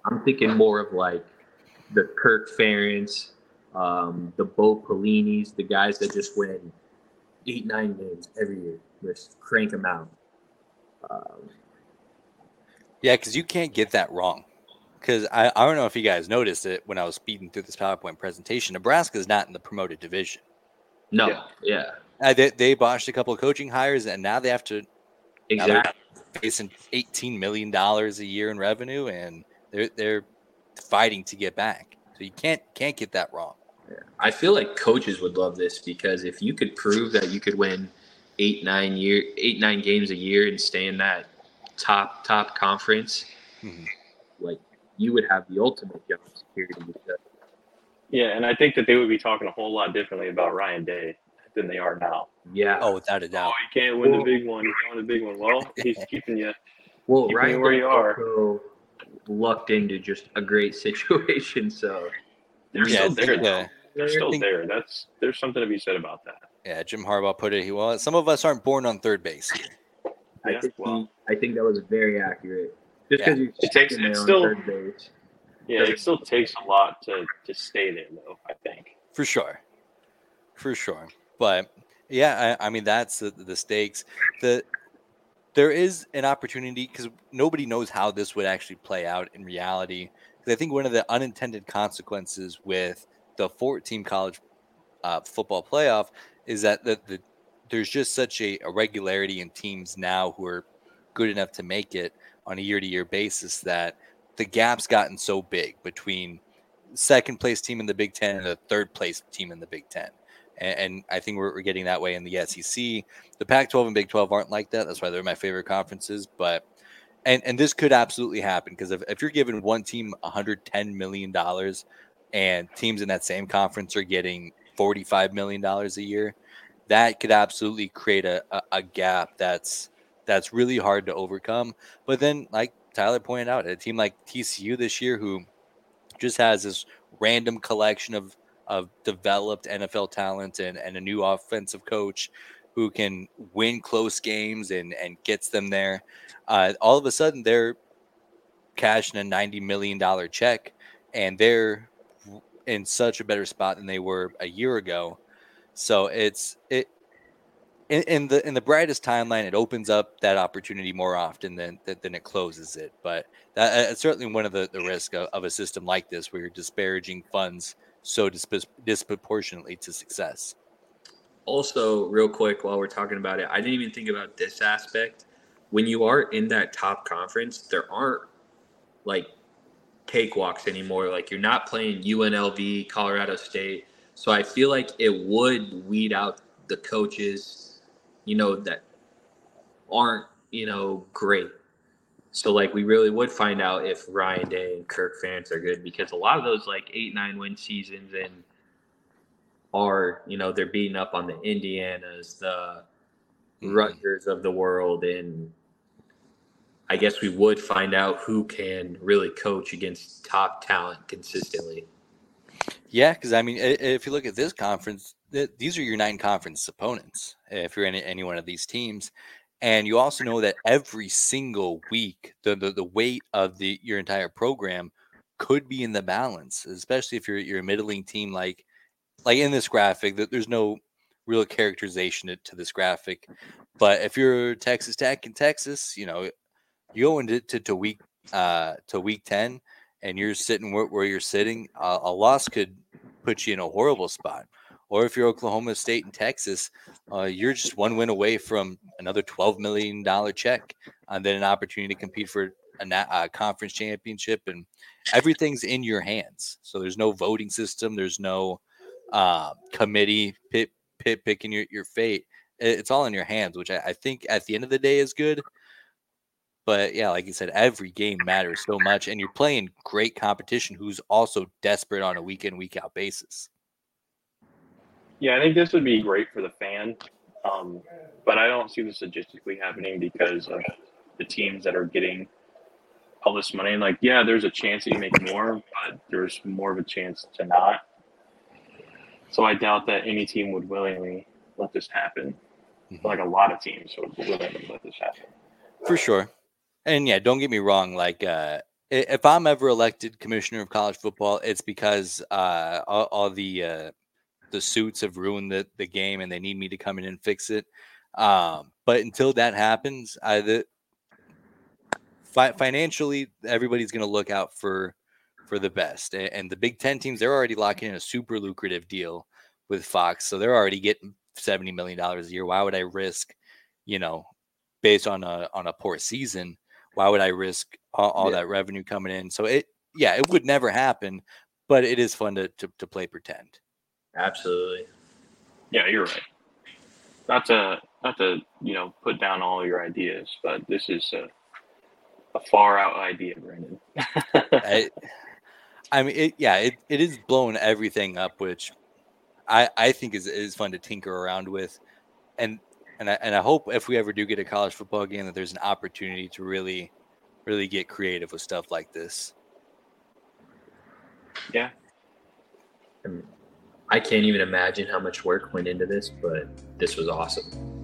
I'm thinking more of like the Kirk Ferentz, um, the Bo Pellinis, the guys that just win eight, nine games every year. Just crank them out. Um, Yeah, because you can't get that wrong. Because I, I don't know if you guys noticed it when I was speeding through this PowerPoint presentation. Nebraska is not in the promoted division. no, Yeah. yeah, Uh, they, they botched a couple of coaching hires, and now they have to Now they're- exactly. facing eighteen million dollars a year in revenue, and they're they're fighting to get back. So you can't can't get that wrong. I feel like coaches would love this because if you could prove that you could win eight, nine year, eight, nine games a year and stay in that top top conference, Mhm. like you would have the ultimate job security. Because, Yeah, and I think that they would be talking a whole lot differently about Ryan Day than they are now. yeah. Oh, without a doubt. Oh, doubt. you can't win the big one. You can't win the big one. Well, he's keeping you. well, keep it Ryan where you are. also lucked into just a great situation. So They're Yeah, still there. though. They're still think- there. That's there's something to be said about that. Yeah, Jim Harbaugh put it. He well, some of us aren't born on third base. I Yeah, think well. I think that was very accurate. Just Yeah. because you It takes- in there on still- third base. Yeah, it still takes a lot to to stay there, though. I think. for sure, for sure. But yeah, I, I mean that's the, the stakes. The there is an opportunity because nobody knows how this would actually play out in reality. Because I think one of the unintended consequences with the 14 college uh, football playoff is that the, the there's just such a regularity in teams now who are good enough to make it on a year to year basis that the gap's gotten so big between second place team in the Big Ten and the third place team in the Big Ten. And, and I think we're, we're getting that way in the SEC. The Pac 12 and Big 12 aren't like that. That's why they're my favorite conferences. But, and, and this could absolutely happen because if, if you're giving one team $110 million and teams in that same conference are getting $45 million a year, that could absolutely create a, a, a gap that's that's really hard to overcome. But then, like Tyler pointed out, a team like TCU this year, who just has this random collection of of developed NFL talent and, and a new offensive coach who can win close games and and gets them there. Uh, all of a sudden, they're cashing a ninety million dollar check, and they're in such a better spot than they were a year ago. So it's it in, in the in the brightest timeline, it opens up that opportunity more often than than, than it closes it. But that, it's certainly one of the the risk of, of a system like this, where you're disparaging funds so disp- disproportionately to success. Also, real quick, while we're talking about it, I didn't even think about this aspect. When you are in that top conference, there aren't like cakewalks anymore. Like you're not playing UNLV, Colorado State. So I feel like it would weed out the coaches, you know, that aren't, you know, great. So like we really would find out if Ryan Day and Kirk Ferentz are good because a lot of those like eight, nine win seasons and are, you know, they're beating up on the Indianas, the Mhm. Rutgers of the world, and I guess we would find out who can really coach against top talent consistently. Yeah, because I mean, if you look at this conference, th- these are your nine conference opponents. If you're in any one of these teams, and you also know that every single week, the the, the weight of the your entire program could be in the balance, especially if you're you're a middling team like like in this graphic. That there's no real characterization to, to this graphic, but if you're Texas Tech in Texas, you know, you go into to, to week uh to week ten and you're sitting where, where you're sitting, uh, a loss could put you in a horrible spot. Or if you're Oklahoma State and Texas, uh, you're just one win away from another $12 million check and then an opportunity to compete for a uh, conference championship. And everything's in your hands. So there's no voting system, there's no uh, committee pit, pit picking your, your fate. It's all in your hands, which I, I think at the end of the day is good. But yeah, like you said, every game matters so much, and you're playing great competition who's also desperate on a week in, week out basis. Yeah, I think this would be great for the fan, um, but I don't see this logistically happening because of the teams that are getting all this money. And like, yeah, there's a chance that you make more, but there's more of a chance to not. So I doubt that any team would willingly let this happen. Mhm. Like a lot of teams would willingly let this happen. For sure. And yeah, don't get me wrong. Like, uh, if I'm ever elected commissioner of college football, it's because uh, all, all the uh, the suits have ruined the, the game, and they need me to come in and fix it. Um, but until that happens, I, the, fi- financially, everybody's going to look out for for the best. And, and the Big Ten teams, they're already locking in a super lucrative deal with Fox, so they're already getting seventy million dollars a year. Why would I risk, you know, based on a on a poor season? Why would I risk all, all Yeah. that revenue coming in? So it, yeah, it would never happen, but it is fun to to, to play pretend. Absolutely. Yeah, you're right. Not to not to you know put down all your ideas, but this is uh, a far out idea, Brandon. I, I mean, it, yeah, it, it is blowing everything up, which I, I think is, is fun to tinker around with. And, and I, and I hope if we ever do get a college football game that there's an opportunity to really, really get creative with stuff like this. Yeah. I can't even imagine how much work went into this, but this was awesome.